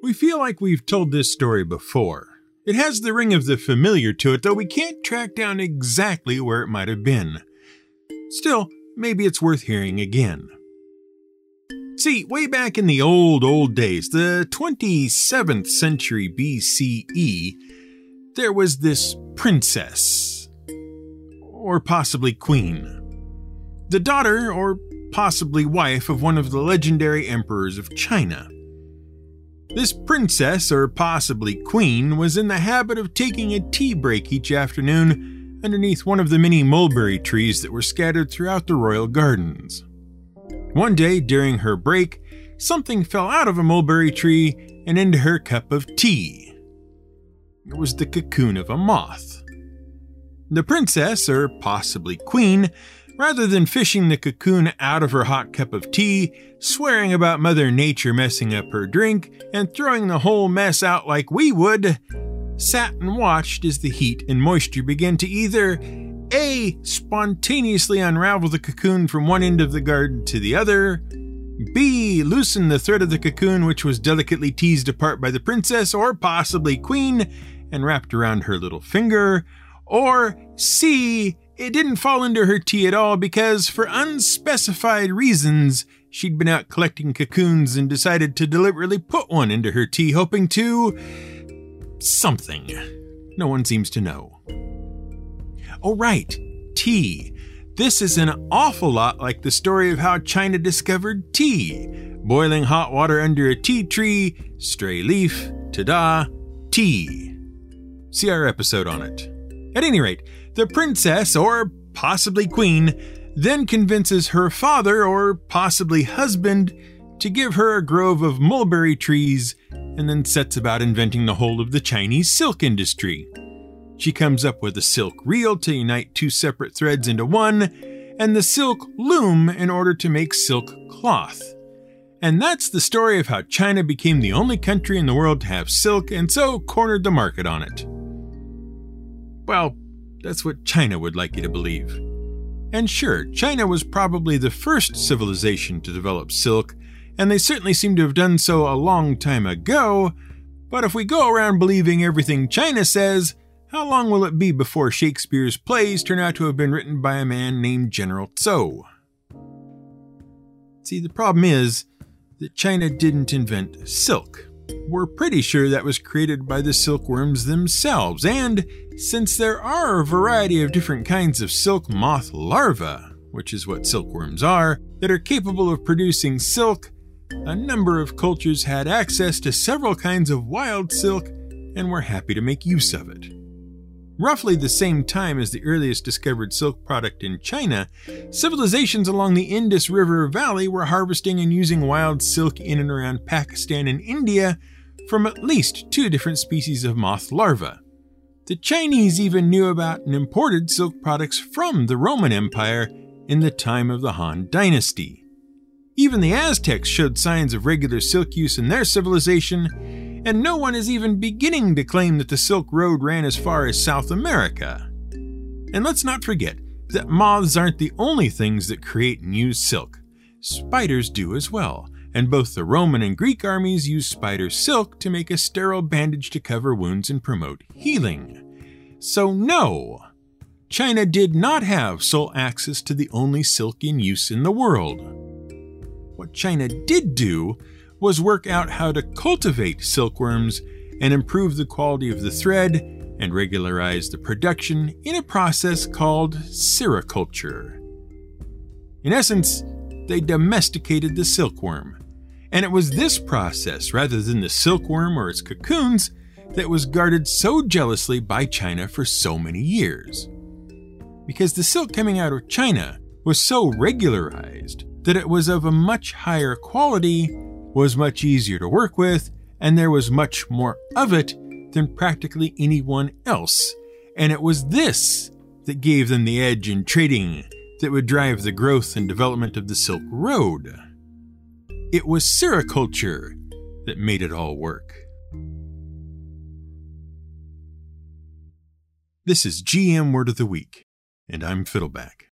We feel like we've told this story before. It has the ring of the familiar to it, though we can't track down exactly where it might have been. Still, maybe it's worth hearing again. See, way back in the old, old days, the 27th century BCE, there was this princess. Or possibly queen. The daughter, or possibly wife, of one of the legendary emperors of China. This princess, or possibly queen, was in the habit of taking a tea break each afternoon underneath one of the many mulberry trees that were scattered throughout the royal gardens. One day, during her break, something fell out of a mulberry tree and into her cup of tea. It was the cocoon of a moth. The princess, or possibly queen, rather than fishing the cocoon out of her hot cup of tea, swearing about Mother Nature messing up her drink, and throwing the whole mess out like we would, sat and watched as the heat and moisture began to either A. spontaneously unravel the cocoon from one end of the garden to the other, B. loosen the thread of the cocoon which was delicately teased apart by the princess or possibly queen and wrapped around her little finger, or C it didn't fall into her tea at all because, for unspecified reasons, she'd been out collecting cocoons and decided to deliberately put one into her tea, hoping to. something. No one seems to know. Oh, right, tea. This is an awful lot like the story of how China discovered tea. Boiling hot water under a tea tree, stray leaf, ta da, tea. See our episode on it. At any rate, the princess, or possibly queen, then convinces her father, or possibly husband, to give her a grove of mulberry trees and then sets about inventing the whole of the Chinese silk industry. She comes up with a silk reel to unite two separate threads into one, and the silk loom in order to make silk cloth. And that's the story of how China became the only country in the world to have silk and so cornered the market on it. Well, that's what China would like you to believe. And sure, China was probably the first civilization to develop silk, and they certainly seem to have done so a long time ago. But if we go around believing everything China says, how long will it be before Shakespeare's plays turn out to have been written by a man named General Tso? See, the problem is that China didn't invent silk. We're pretty sure that was created by the silkworms themselves, and since there are a variety of different kinds of silk moth larvae, which is what silkworms are, that are capable of producing silk, a number of cultures had access to several kinds of wild silk and were happy to make use of it. Roughly the same time as the earliest discovered silk product in China, civilizations along the Indus River Valley were harvesting and using wild silk in and around Pakistan and India from at least two different species of moth larvae. The Chinese even knew about and imported silk products from the Roman Empire in the time of the Han Dynasty. Even the Aztecs showed signs of regular silk use in their civilization, and no one is even beginning to claim that the Silk Road ran as far as South America. And let's not forget that moths aren't the only things that create and use silk. Spiders do as well, and both the Roman and Greek armies used spider silk to make a sterile bandage to cover wounds and promote healing. So, no, China did not have sole access to the only silk in use in the world. What China did do was work out how to cultivate silkworms and improve the quality of the thread and regularize the production in a process called sericulture. In essence, they domesticated the silkworm. And it was this process, rather than the silkworm or its cocoons, that was guarded so jealously by China for so many years. Because the silk coming out of China was so regularized that it was of a much higher quality, was much easier to work with, and there was much more of it than practically anyone else. And it was this that gave them the edge in trading that would drive the growth and development of the Silk Road. It was sericulture that made it all work. This is GM Word of the Week, and I'm Fiddleback.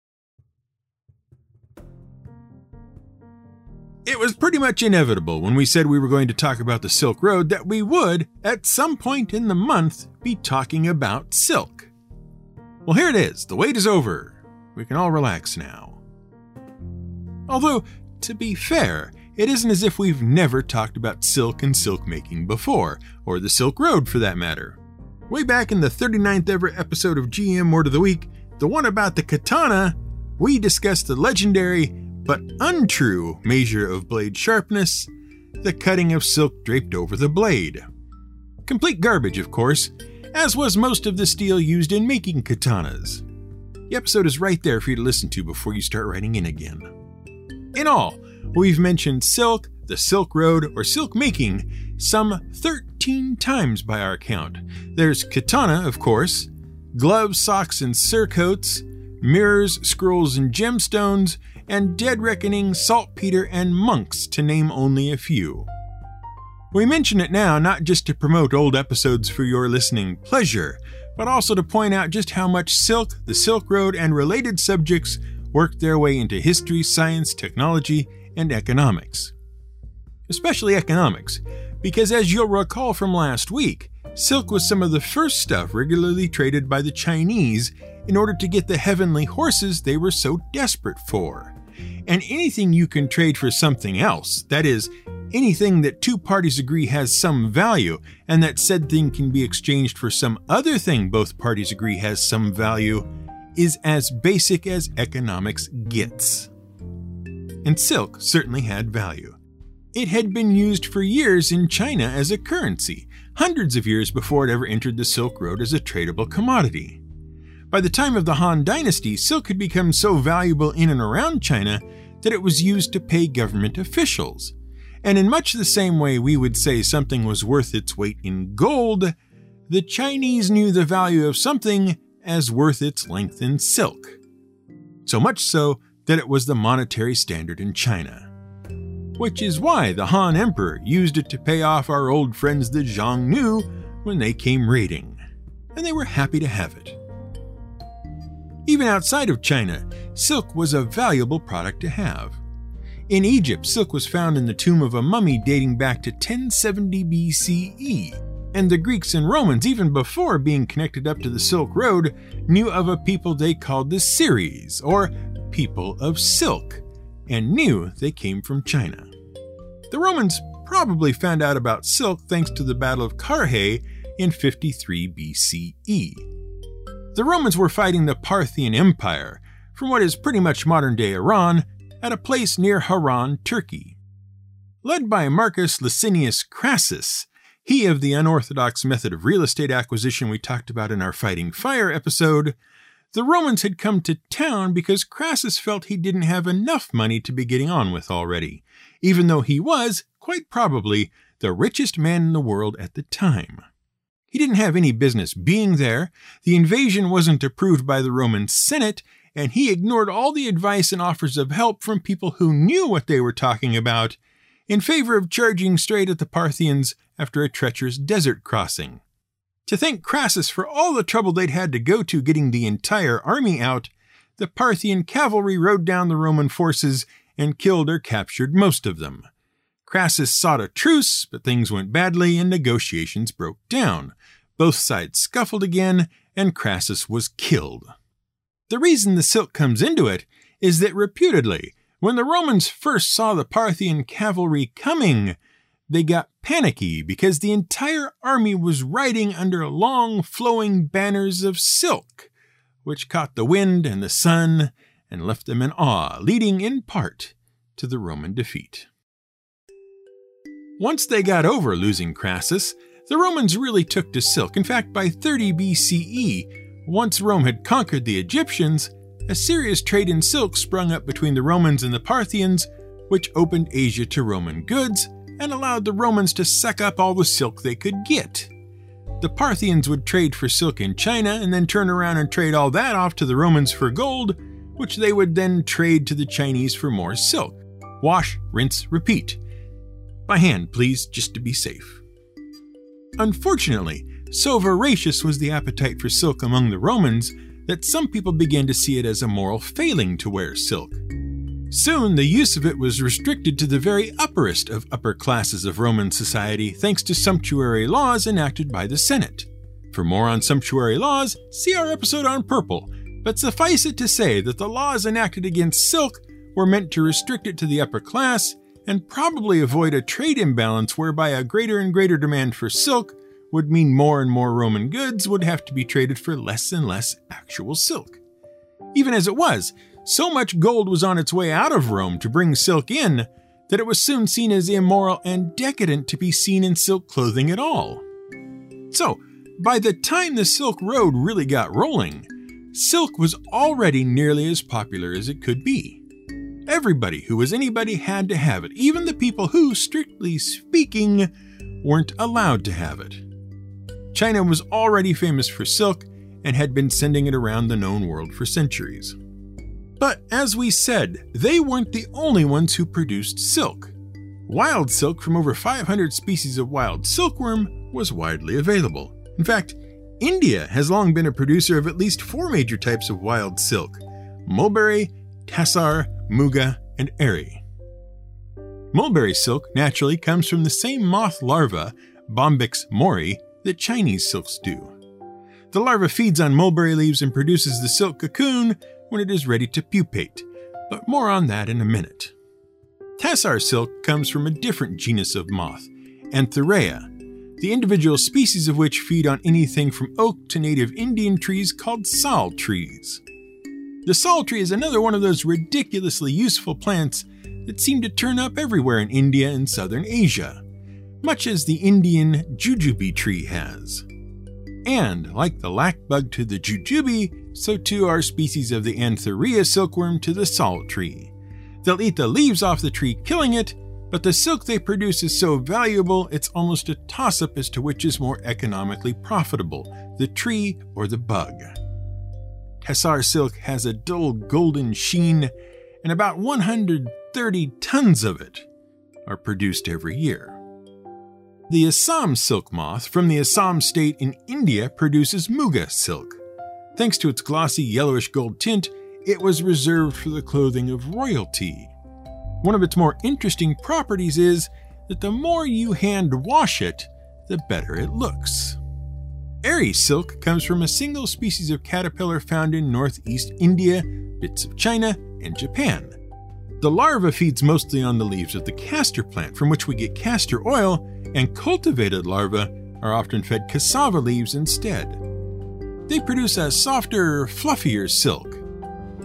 It was pretty much inevitable when we said we were going to talk about the Silk Road that we would, at some point in the month, be talking about silk. Well, here it is. The wait is over. We can all relax now. Although, to be fair, it isn't as if we've never talked about silk and silk making before, or the Silk Road for that matter. Way back in the 39th ever episode of GM Word of the Week, the one about the katana, we discussed the legendary but untrue measure of blade sharpness, the cutting of silk draped over the blade. Complete garbage, of course, as was most of the steel used in making katanas. The episode is right there for you to listen to before you start writing in again. In all, we've mentioned silk, the Silk Road, or silk making some 13 times by our count. There's katana, of course, gloves, socks, and surcoats, mirrors, scrolls, and gemstones, and Dead Reckoning, Saltpeter, and Monks, to name only a few. We mention it now not just to promote old episodes for your listening pleasure, but also to point out just how much silk, the Silk Road, and related subjects worked their way into history, science, technology, and economics. Especially economics, because as you'll recall from last week, silk was some of the first stuff regularly traded by the Chinese in order to get the heavenly horses they were so desperate for. And anything you can trade for something else, that is, anything that two parties agree has some value, and that said thing can be exchanged for some other thing both parties agree has some value, is as basic as economics gets. And silk certainly had value. It had been used for years in China as a currency, hundreds of years before it ever entered the Silk Road as a tradable commodity. By the time of the Han Dynasty, silk had become so valuable in and around China that it was used to pay government officials. And in much the same way we would say something was worth its weight in gold, the Chinese knew the value of something as worth its length in silk. So much so that it was the monetary standard in China. Which is why the Han Emperor used it to pay off our old friends the Xiongnu when they came raiding. And they were happy to have it. Even outside of China, silk was a valuable product to have. In Egypt, silk was found in the tomb of a mummy dating back to 1070 BCE, and the Greeks and Romans, even before being connected up to the Silk Road, knew of a people they called the Seres, or people of silk, and knew they came from China. The Romans probably found out about silk thanks to the Battle of Carrhae in 53 BCE. The Romans were fighting the Parthian Empire from what is pretty much modern day Iran at a place near Haran, Turkey. Led by Marcus Licinius Crassus, he of the unorthodox method of real estate acquisition we talked about in our Fighting Fire episode, the Romans had come to town because Crassus felt he didn't have enough money to be getting on with already, even though he was, quite probably, the richest man in the world at the time. He didn't have any business being there, the invasion wasn't approved by the Roman Senate, and he ignored all the advice and offers of help from people who knew what they were talking about in favor of charging straight at the Parthians after a treacherous desert crossing. To thank Crassus for all the trouble they'd had to go to getting the entire army out, the Parthian cavalry rode down the Roman forces and killed or captured most of them. Crassus sought a truce, but things went badly and negotiations broke down. Both sides scuffled again, and Crassus was killed. The reason the silk comes into it is that reputedly, when the Romans first saw the Parthian cavalry coming, they got panicky because the entire army was riding under long flowing banners of silk, which caught the wind and the sun and left them in awe, leading in part to the Roman defeat. Once they got over losing Crassus, the Romans really took to silk. In fact, by 30 BCE, once Rome had conquered the Egyptians, a serious trade in silk sprung up between the Romans and the Parthians, which opened Asia to Roman goods and allowed the Romans to suck up all the silk they could get. The Parthians would trade for silk in China and then turn around and trade all that off to the Romans for gold, which they would then trade to the Chinese for more silk. Wash, rinse, repeat. By hand, please, just to be safe. Unfortunately, so voracious was the appetite for silk among the Romans that some people began to see it as a moral failing to wear silk. Soon, the use of it was restricted to the very upperest of upper classes of Roman society thanks to sumptuary laws enacted by the Senate. For more on sumptuary laws, see our episode on purple, but suffice it to say that the laws enacted against silk were meant to restrict it to the upper class and probably avoid a trade imbalance whereby a greater and greater demand for silk would mean more and more Roman goods would have to be traded for less and less actual silk. Even as it was, so much gold was on its way out of Rome to bring silk in that it was soon seen as immoral and decadent to be seen in silk clothing at all. So, by the time the Silk Road really got rolling, silk was already nearly as popular as it could be. Everybody who was anybody had to have it, even the people who, strictly speaking, weren't allowed to have it. China was already famous for silk and had been sending it around the known world for centuries. But as we said, they weren't the only ones who produced silk. Wild silk from over 500 species of wild silkworm was widely available. In fact, India has long been a producer of at least four major types of wild silk mulberry, tassar, muga, and eri. Mulberry silk naturally comes from the same moth larva, Bombyx mori, that Chinese silks do. The larva feeds on mulberry leaves and produces the silk cocoon, when it is ready to pupate, but more on that in a minute. Tassar silk comes from a different genus of moth, Antheraea, the individual species of which feed on anything from oak to native Indian trees called sal trees. The sal tree is another one of those ridiculously useful plants that seem to turn up everywhere in India and southern Asia, much as the Indian jujube tree has. And, like the lac bug to the jujube, so too are species of the Antheraea silkworm to the sal tree. They'll eat the leaves off the tree, killing it, but the silk they produce is so valuable it's almost a toss up as to which is more economically profitable, the tree or the bug. Tassar silk has a dull golden sheen, and about 130 tons of it are produced every year. The Assam silk moth from the Assam state in India produces muga silk. Thanks to its glossy yellowish gold tint, it was reserved for the clothing of royalty. One of its more interesting properties is that the more you hand wash it, the better it looks. Eri silk comes from a single species of caterpillar found in northeast India, bits of China, and Japan. The larva feeds mostly on the leaves of the castor plant, from which we get castor oil, and cultivated larvae are often fed cassava leaves instead. They produce a softer, fluffier silk.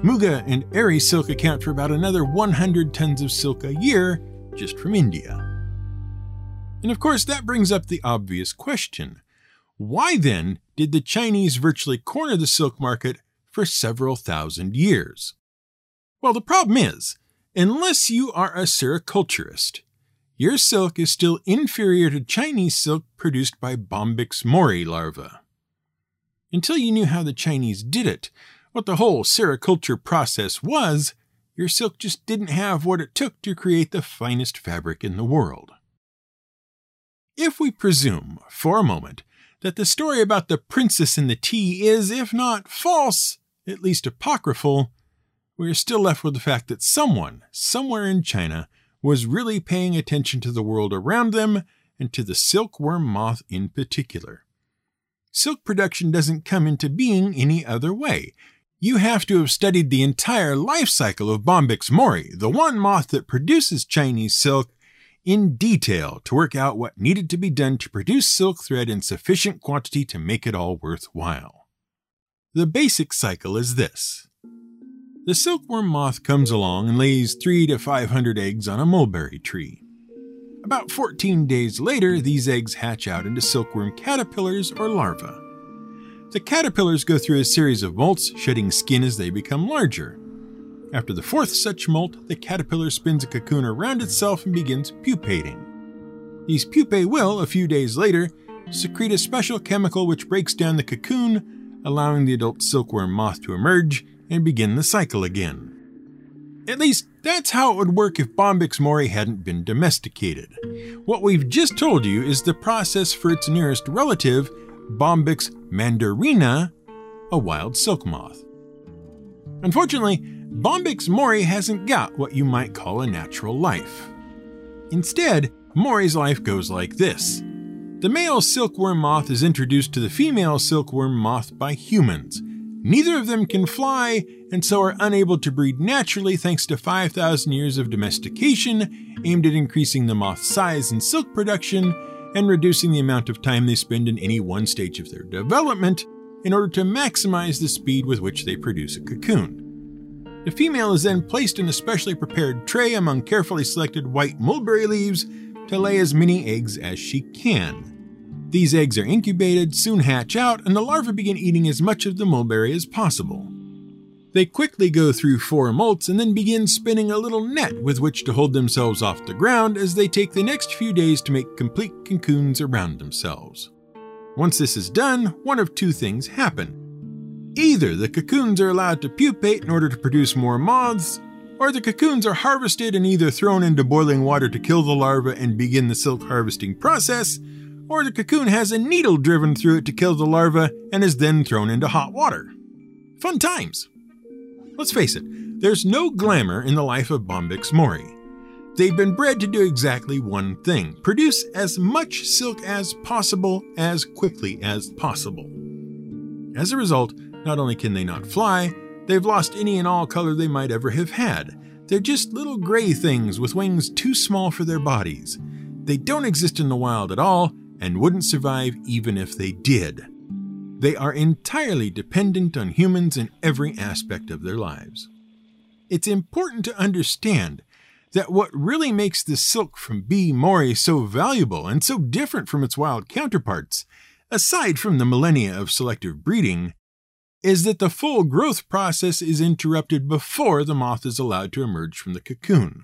Muga and Eri silk account for about another 100 tons of silk a year just from India. And of course, that brings up the obvious question why then did the Chinese virtually corner the silk market for several thousand years? Well, the problem is, Unless you are a sericulturist, your silk is still inferior to Chinese silk produced by Bombyx mori larvae. Until you knew how the Chinese did it, what the whole sericulture process was, your silk just didn't have what it took to create the finest fabric in the world. If we presume, for a moment, that the story about the princess and the tea is, if not false, at least apocryphal, we are still left with the fact that someone, somewhere in China, was really paying attention to the world around them and to the silkworm moth in particular. Silk production doesn't come into being any other way. You have to have studied the entire life cycle of Bombyx mori, the one moth that produces Chinese silk, in detail to work out what needed to be done to produce silk thread in sufficient quantity to make it all worthwhile. The basic cycle is this the silkworm moth comes along and lays three to five hundred eggs on a mulberry tree. About 14 days later, these eggs hatch out into silkworm caterpillars or larvae. The caterpillars go through a series of molts, shedding skin as they become larger. After the fourth such molt, the caterpillar spins a cocoon around itself and begins pupating. These pupae will, a few days later, secrete a special chemical which breaks down the cocoon, allowing the adult silkworm moth to emerge and begin the cycle again. At least, that's how it would work if Bombyx mori hadn't been domesticated. What we've just told you is the process for its nearest relative, Bombyx mandarina, a wild silk moth. Unfortunately, Bombyx mori hasn't got what you might call a natural life. Instead, Mori's life goes like this. The male silkworm moth is introduced to the female silkworm moth by humans. Neither of them can fly and so are unable to breed naturally thanks to 5,000 years of domestication aimed at increasing the moth's size and silk production and reducing the amount of time they spend in any one stage of their development in order to maximize the speed with which they produce a cocoon. The female is then placed in a specially prepared tray among carefully selected white mulberry leaves to lay as many eggs as she can. These eggs are incubated, soon hatch out, and the larvae begin eating as much of the mulberry as possible. They quickly go through four molts and then begin spinning a little net with which to hold themselves off the ground as they take the next few days to make complete cocoons around themselves. Once this is done, one of two things happen. Either the cocoons are allowed to pupate in order to produce more moths, or the cocoons are harvested and either thrown into boiling water to kill the larvae and begin the silk harvesting process, or the cocoon has a needle driven through it to kill the larva and is then thrown into hot water. Fun times! Let's face it, there's no glamour in the life of Bombyx mori. They've been bred to do exactly one thing produce as much silk as possible as quickly as possible. As a result, not only can they not fly, they've lost any and all color they might ever have had. They're just little gray things with wings too small for their bodies. They don't exist in the wild at all and wouldn't survive even if they did. They are entirely dependent on humans in every aspect of their lives. It's important to understand that what really makes the silk from B. mori so valuable and so different from its wild counterparts, aside from the millennia of selective breeding, is that the full growth process is interrupted before the moth is allowed to emerge from the cocoon.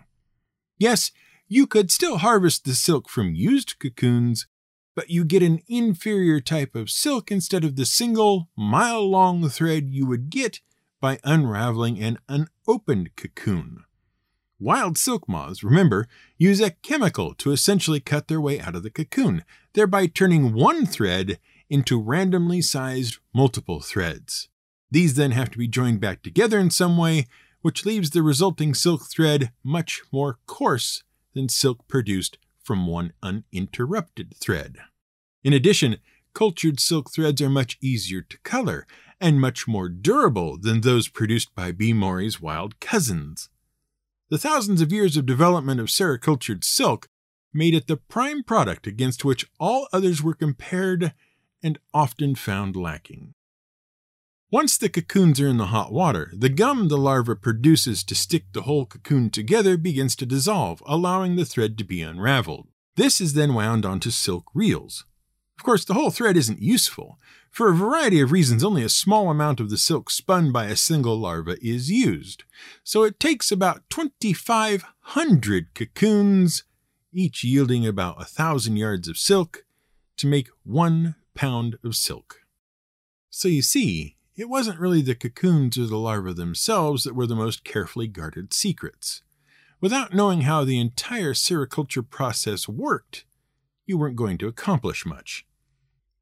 Yes, you could still harvest the silk from used cocoons, but you get an inferior type of silk instead of the single, mile long thread you would get by unraveling an unopened cocoon. Wild silk moths, remember, use a chemical to essentially cut their way out of the cocoon, thereby turning one thread into randomly sized multiple threads. These then have to be joined back together in some way, which leaves the resulting silk thread much more coarse than silk produced from one uninterrupted thread. In addition, cultured silk threads are much easier to color and much more durable than those produced by B. mori's wild cousins. The thousands of years of development of sericultured silk made it the prime product against which all others were compared and often found lacking. Once the cocoons are in the hot water, the gum the larva produces to stick the whole cocoon together begins to dissolve, allowing the thread to be unraveled. This is then wound onto silk reels. Of course, the whole thread isn't useful. For a variety of reasons, only a small amount of the silk spun by a single larva is used. So it takes about 2,500 cocoons, each yielding about a thousand yards of silk, to make one pound of silk. So you see, it wasn't really the cocoons or the larvae themselves that were the most carefully guarded secrets. Without knowing how the entire sericulture process worked, you weren't going to accomplish much.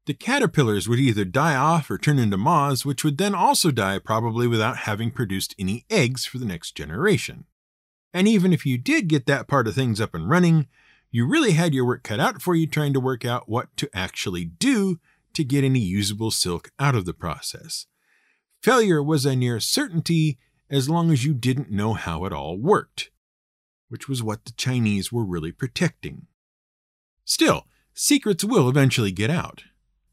The caterpillars would either die off or turn into moths, which would then also die probably without having produced any eggs for the next generation. And even if you did get that part of things up and running, you really had your work cut out for you trying to work out what to actually do to get any usable silk out of the process. Failure was a near certainty as long as you didn't know how it all worked, which was what the Chinese were really protecting. Still, secrets will eventually get out.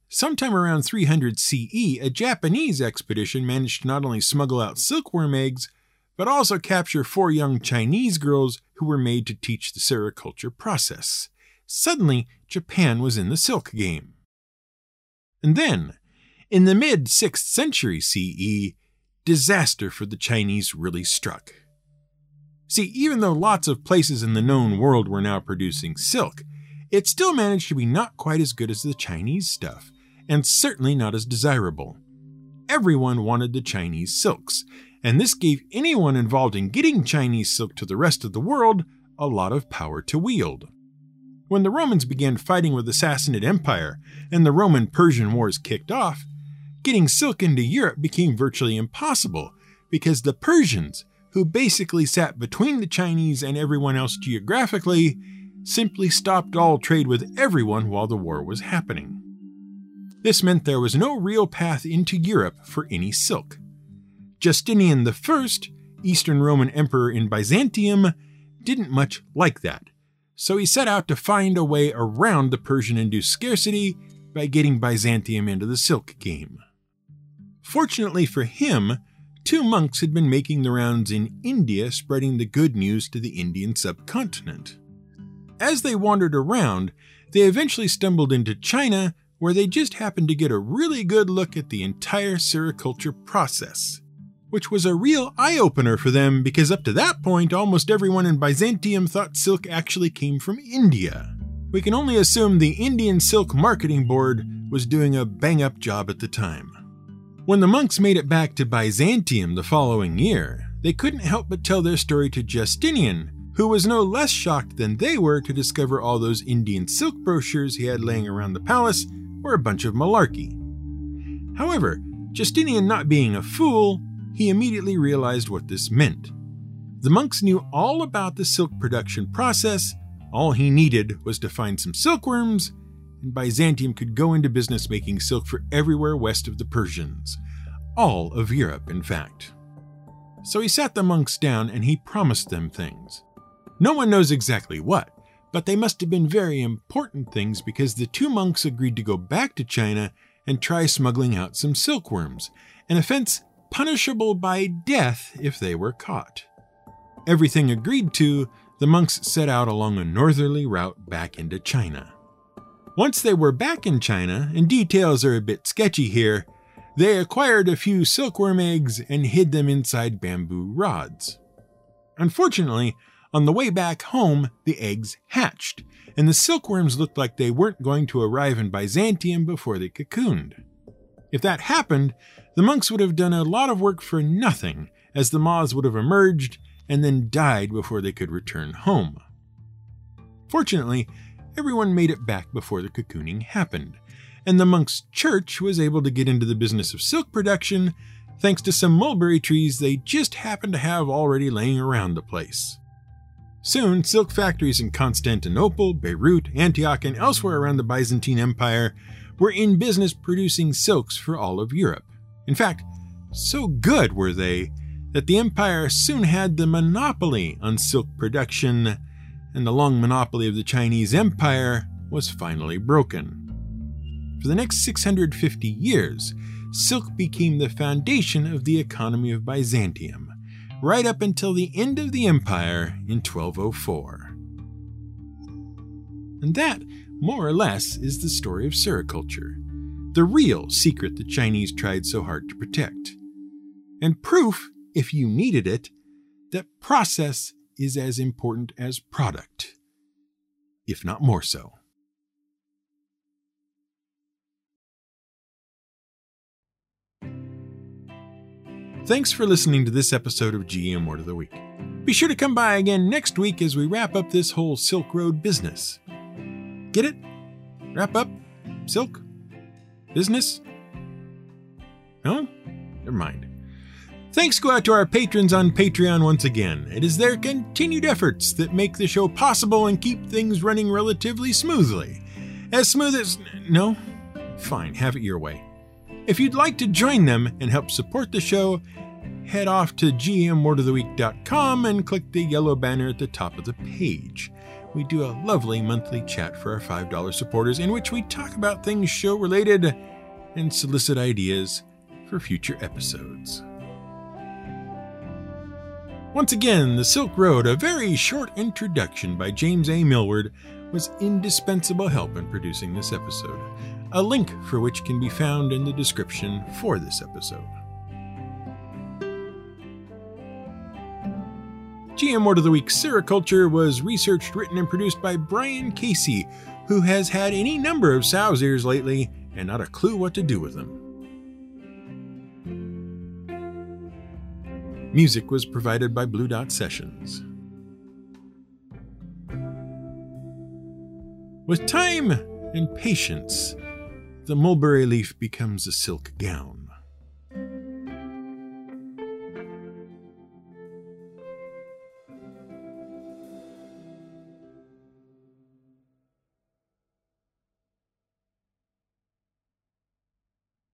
Sometime around 300 CE, a Japanese expedition managed to not only smuggle out silkworm eggs, but also capture four young Chinese girls who were made to teach the sericulture process. Suddenly, Japan was in the silk game. And then, in the mid 6th century CE, disaster for the Chinese really struck. See, even though lots of places in the known world were now producing silk, it still managed to be not quite as good as the Chinese stuff, and certainly not as desirable. Everyone wanted the Chinese silks, and this gave anyone involved in getting Chinese silk to the rest of the world a lot of power to wield. When the Romans began fighting with the Sassanid Empire and the Roman Persian Wars kicked off, getting silk into Europe became virtually impossible because the Persians, who basically sat between the Chinese and everyone else geographically, simply stopped all trade with everyone while the war was happening. This meant there was no real path into Europe for any silk. Justinian I, Eastern Roman Emperor in Byzantium, didn't much like that, so he set out to find a way around the Persian induced scarcity by getting Byzantium into the silk game. Fortunately for him, two monks had been making the rounds in India spreading the good news to the Indian subcontinent. As they wandered around, they eventually stumbled into China, where they just happened to get a really good look at the entire sericulture process, which was a real eye opener for them because up to that point, almost everyone in Byzantium thought silk actually came from India. We can only assume the Indian Silk Marketing Board was doing a bang up job at the time. When the monks made it back to Byzantium the following year, they couldn't help but tell their story to Justinian, who was no less shocked than they were to discover all those Indian silk brochures he had laying around the palace were a bunch of malarkey. However, Justinian not being a fool, he immediately realized what this meant. The monks knew all about the silk production process, all he needed was to find some silkworms and Byzantium could go into business making silk for everywhere west of the Persians. All of Europe, in fact. So he sat the monks down and he promised them things. No one knows exactly what, but they must have been very important things because the two monks agreed to go back to China and try smuggling out some silkworms, an offense punishable by death if they were caught. Everything agreed to, the monks set out along a northerly route back into China. Once they were back in China, and details are a bit sketchy here, they acquired a few silkworm eggs and hid them inside bamboo rods. Unfortunately, on the way back home, the eggs hatched, and the silkworms looked like they weren't going to arrive in Byzantium before they cocooned. If that happened, the monks would have done a lot of work for nothing, as the moths would have emerged and then died before they could return home. Fortunately, everyone made it back before the cocooning happened, and the monks' church was able to get into the business of silk production thanks to some mulberry trees they just happened to have already laying around the place. Soon, silk factories in Constantinople, Beirut, Antioch, and elsewhere around the Byzantine Empire were in business producing silks for all of Europe. In fact, so good were they that the empire soon had the monopoly on silk production and the long monopoly of the Chinese Empire was finally broken. For the next 650 years, silk became the foundation of the economy of Byzantium, right up until the end of the empire in 1204. And that, more or less, is the story of sericulture, the real secret the Chinese tried so hard to protect. And proof, if you needed it, that process is as important as product, if not more so. Thanks for listening to this episode of GM Word of the Week. Be sure to come by again next week as we wrap up this whole Silk Road business. Get it? Wrap up? Silk? Business? No? Never mind. Thanks go out to our patrons on Patreon once again. It is their continued efforts that make the show possible and keep things running relatively smoothly. As smooth as. No? Fine, have it your way. If you'd like to join them and help support the show, head off to gmwordoftheweek.com and click the yellow banner at the top of the page. We do a lovely monthly chat for our $5 supporters in which we talk about things show related and solicit ideas for future episodes. Once again, The Silk Road, a very short introduction by James A. Millward, was indispensable help in producing this episode, a link for which can be found in the description for this episode. GM Word of the Week Sericulture was researched, written, and produced by Brian Casey, who has had any number of sow's ears lately and not a clue what to do with them. Music was provided by Blue Dot Sessions. With time and patience, the mulberry leaf becomes a silk gown.